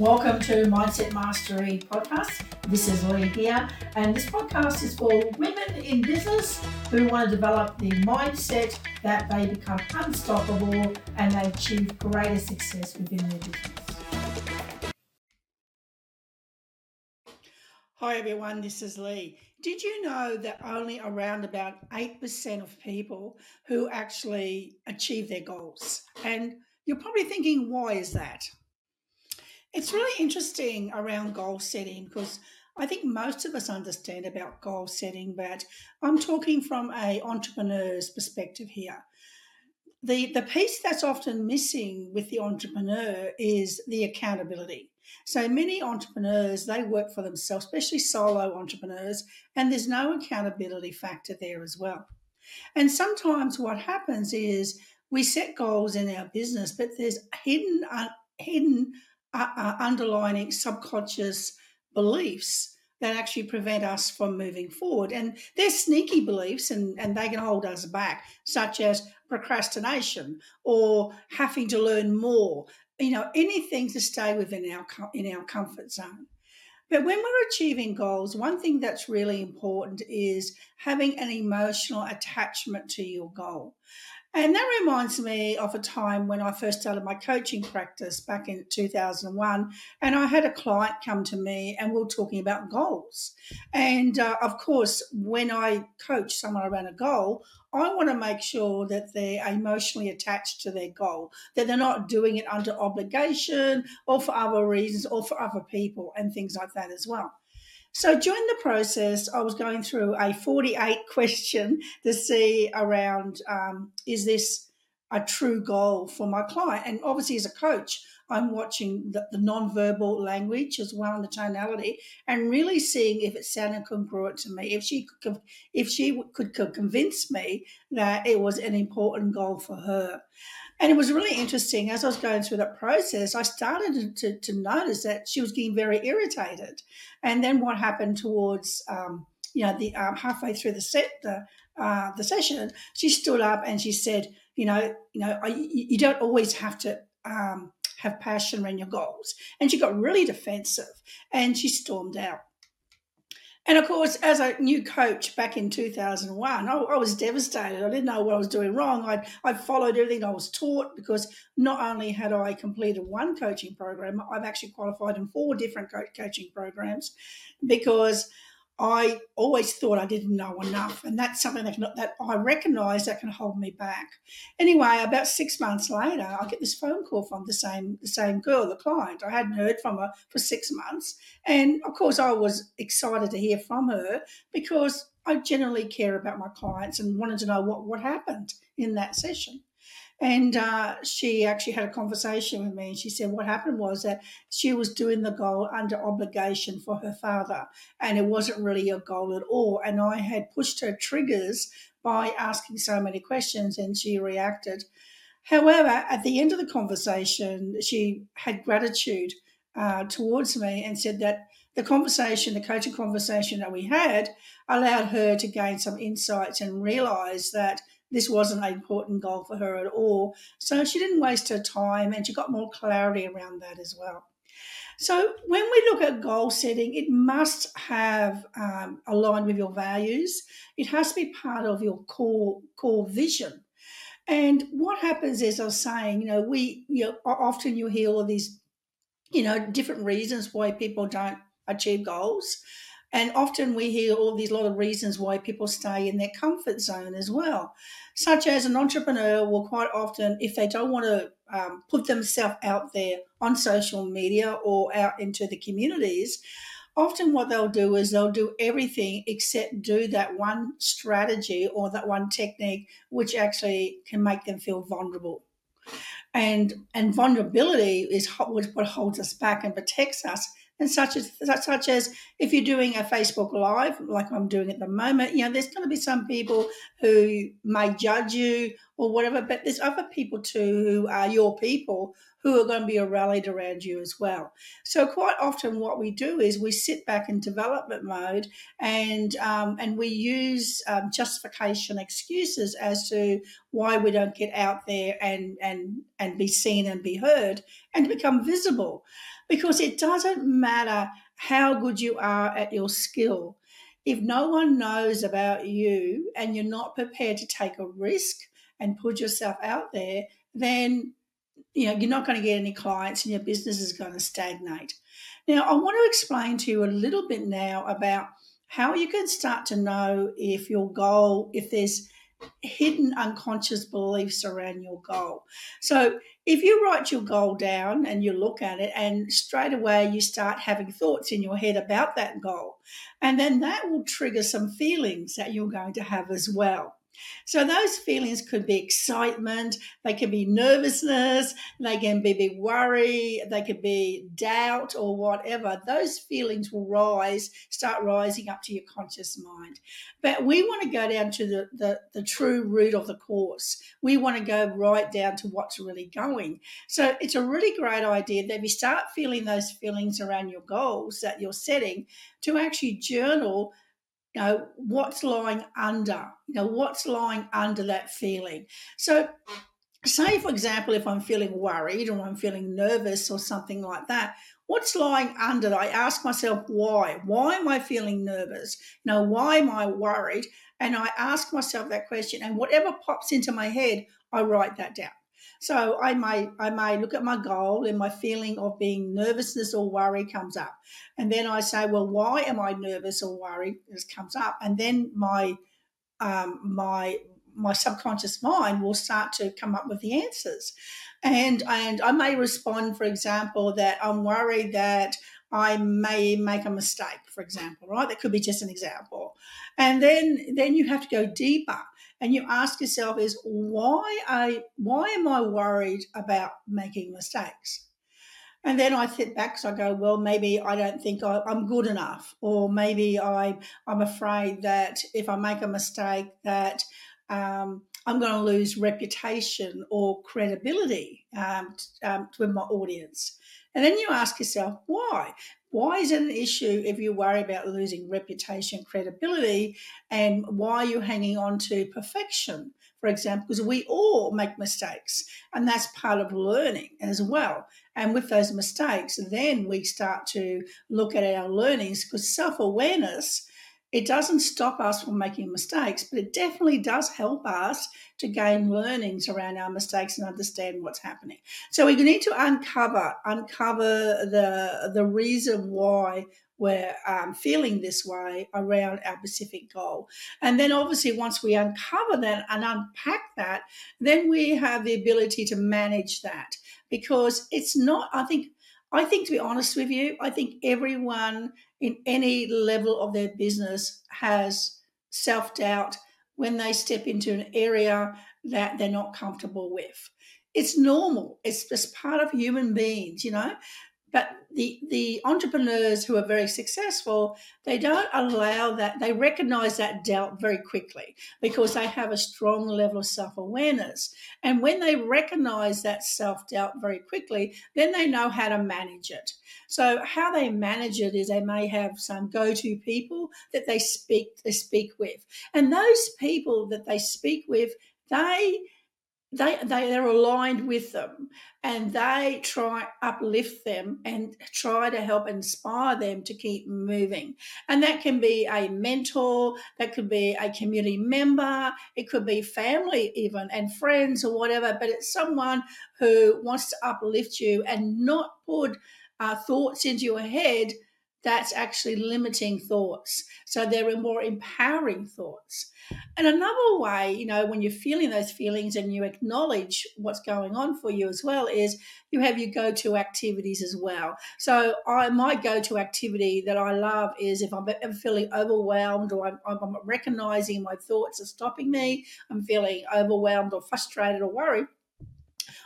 Welcome to Mindset Mastery podcast. This is Lee here, and this podcast is for women in business who want to develop the mindset that they become unstoppable and they achieve greater success within their business. Hi everyone, this is Lee. Did you know that only around about 8% of people who actually achieve their goals? And you're probably thinking, why is that? It's really interesting around goal setting because I think most of us understand about goal setting, but I'm talking from a entrepreneur's perspective here. The, the piece that's often missing with the entrepreneur is the accountability. So many entrepreneurs, they work for themselves, especially solo entrepreneurs, and there's no accountability factor there as well. And sometimes what happens is we set goals in our business, but there's hidden, uh, hidden uh, underlining subconscious beliefs that actually prevent us from moving forward. And they're sneaky beliefs and, and they can hold us back, such as procrastination or having to learn more, you know, anything to stay within our, in our comfort zone. But when we're achieving goals, one thing that's really important is having an emotional attachment to your goal. And that reminds me of a time when I first started my coaching practice back in 2001. And I had a client come to me and we are talking about goals. And uh, of course, when I coach someone around a goal, I want to make sure that they're emotionally attached to their goal, that they're not doing it under obligation or for other reasons or for other people and things like that as well. So during the process, I was going through a 48 question to see around um, is this a true goal for my client? And obviously, as a coach, I'm watching the, the non-verbal language as well and the tonality, and really seeing if it sounded congruent to me. If she could, if she could, could convince me that it was an important goal for her. And it was really interesting as I was going through that process, I started to, to notice that she was getting very irritated. And then what happened towards, um, you know, the um, halfway through the set, the, uh, the session, she stood up and she said, you know, you know, I, you don't always have to um, have passion around your goals. And she got really defensive and she stormed out. And of course, as a new coach back in 2001, I, I, was devastated. I didn't know what I was doing wrong. I'd, I'd followed everything I was taught because not only had I completed one coaching program, I've actually qualified in four different co- coaching programs because I always thought I didn't know enough, and that's something that, can, that I recognise that can hold me back. Anyway, about six months later, I get this phone call from the same the same girl, the client. I hadn't heard from her for six months, and of course, I was excited to hear from her because I generally care about my clients and wanted to know what what happened in that session. And uh, she actually had a conversation with me, and she said what happened was that she was doing the goal under obligation for her father, and it wasn't really a goal at all. And I had pushed her triggers by asking so many questions, and she reacted. However, at the end of the conversation, she had gratitude uh, towards me and said that the conversation, the coaching conversation that we had, allowed her to gain some insights and realize that this wasn't an important goal for her at all. So she didn't waste her time and she got more clarity around that as well. So when we look at goal setting, it must have um, aligned with your values. It has to be part of your core core vision. And what happens is, I was saying, you know, we you know, often you hear all these, you know, different reasons why people don't achieve goals. And often we hear all these lot of reasons why people stay in their comfort zone as well, such as an entrepreneur will quite often, if they don't want to um, put themselves out there on social media or out into the communities, often what they'll do is they'll do everything except do that one strategy or that one technique which actually can make them feel vulnerable. And and vulnerability is what holds us back and protects us and such as such as if you're doing a Facebook Live like I'm doing at the moment, you know, there's going to be some people who may judge you or whatever, but there's other people too who are your people who are going to be rallied around you as well. So quite often, what we do is we sit back in development mode and um, and we use um, justification excuses as to why we don't get out there and and and be seen and be heard and become visible, because it doesn't matter how good you are at your skill. If no one knows about you and you're not prepared to take a risk and put yourself out there, then you know, you're not going to get any clients and your business is going to stagnate. Now, I want to explain to you a little bit now about how you can start to know if your goal, if there's hidden unconscious beliefs around your goal. So, if you write your goal down and you look at it, and straight away you start having thoughts in your head about that goal, and then that will trigger some feelings that you're going to have as well. So those feelings could be excitement, they can be nervousness, they can be big worry, they could be doubt or whatever. Those feelings will rise, start rising up to your conscious mind. But we want to go down to the, the, the true root of the course. We want to go right down to what's really going. So it's a really great idea that if you start feeling those feelings around your goals that you're setting, to actually journal you know what's lying under you know what's lying under that feeling? So say for example if i'm feeling worried or i'm feeling nervous or something like that what's lying under? I ask myself why. Why am i feeling nervous? You why am i worried? And i ask myself that question and whatever pops into my head i write that down so I may I may look at my goal and my feeling of being nervousness or worry comes up, and then I say, well, why am I nervous or worried? This comes up, and then my um, my my subconscious mind will start to come up with the answers, and and I may respond, for example, that I'm worried that I may make a mistake, for example, right? That could be just an example. And then then you have to go deeper and you ask yourself is why I why am I worried about making mistakes? And then I sit back, so I go, well, maybe I don't think I, am good enough, or maybe I I'm afraid that if I make a mistake, that um, I'm going to lose reputation or credibility um, um, with my audience. And then you ask yourself, why? Why is it an issue if you worry about losing reputation, credibility, and why are you hanging on to perfection, for example? Because we all make mistakes, and that's part of learning as well. And with those mistakes, then we start to look at our learnings because self awareness it doesn't stop us from making mistakes, but it definitely does help us to gain learnings around our mistakes and understand what's happening. So we need to uncover uncover the the reason why we're um, feeling this way around our specific goal. And then obviously once we uncover that and unpack that, then we have the ability to manage that because it's not. I think I think to be honest with you, I think everyone in any level of their business has self doubt when they step into an area that they're not comfortable with. It's normal. It's just part of human beings, you know. But the the entrepreneurs who are very successful, they don't allow that. They recognize that doubt very quickly because they have a strong level of self awareness. And when they recognize that self doubt very quickly, then they know how to manage it. So how they manage it is they may have some go to people that they speak they speak with, and those people that they speak with, they they, they they're aligned with them and they try uplift them and try to help inspire them to keep moving. And that can be a mentor that could be a community member it could be family even and friends or whatever but it's someone who wants to uplift you and not put uh, thoughts into your head that's actually limiting thoughts so there are more empowering thoughts and another way, you know, when you're feeling those feelings and you acknowledge what's going on for you as well, is you have your go to activities as well. So, I my go to activity that I love is if I'm ever feeling overwhelmed or I'm, I'm recognizing my thoughts are stopping me, I'm feeling overwhelmed or frustrated or worried.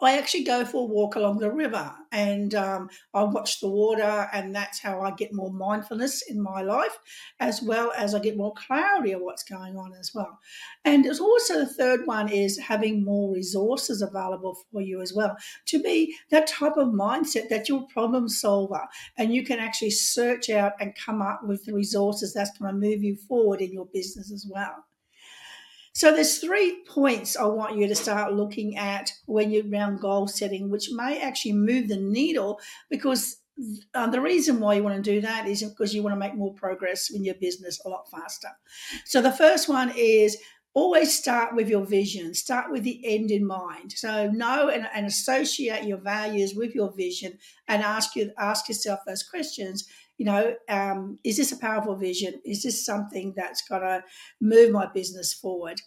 I actually go for a walk along the river and um, I watch the water, and that's how I get more mindfulness in my life, as well as I get more clarity of what's going on as well. And it's also the third one is having more resources available for you as well to be that type of mindset that you're a problem solver and you can actually search out and come up with the resources that's going to move you forward in your business as well. So there's three points I want you to start looking at when you're around goal setting, which may actually move the needle because uh, the reason why you want to do that is because you want to make more progress in your business a lot faster. So the first one is always start with your vision start with the end in mind so know and, and, associate your values with your vision and ask you ask yourself those questions you know, um, is this a powerful vision? Is this something that's going to move my business forward?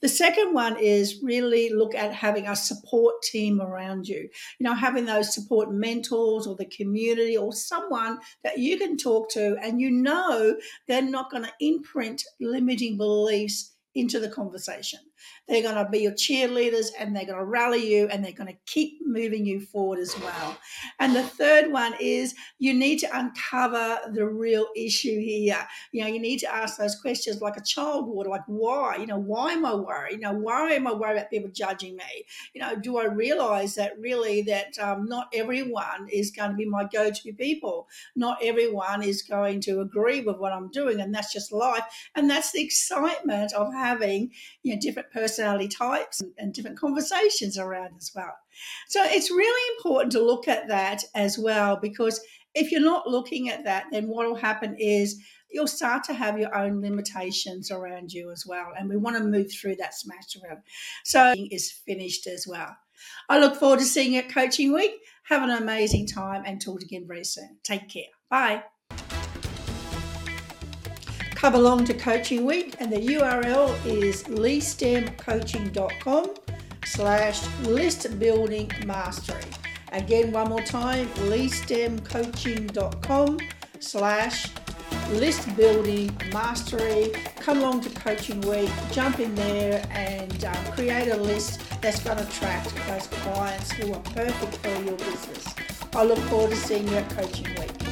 The second one is really look at having a support team around you. You know, having those support mentors or the community or someone that you can talk to and you know they're not going to imprint limiting beliefs into the conversation. They're going to be your cheerleaders and they're going to rally you and they're going to keep moving you forward as well. And the third one is you need to uncover the real issue here. You know, you need to ask those questions like a child would, like why? You know, why am I worried? You know, why am I worried about people judging me? You know, do I realize that really that um, not everyone is going to be my go-to people? Not everyone is going to agree with what I'm doing, and that's just life. And that's the excitement of having you know different personality types and, and different conversations around as well. So it's really important to look at that as well because if you're not looking at that, then what will happen is you'll start to have your own limitations around you as well. And we want to move through that smash around. So is finished as well. I look forward to seeing you at Coaching Week. Have an amazing time and talk again very soon. Take care. Bye. Come along to Coaching Week, and the URL is leestemcoaching.com slash list building mastery. Again, one more time, leestemcoaching.com slash list building mastery. Come along to Coaching Week, jump in there and um, create a list that's going to attract those clients who are perfect for your business. I look forward to seeing you at Coaching Week.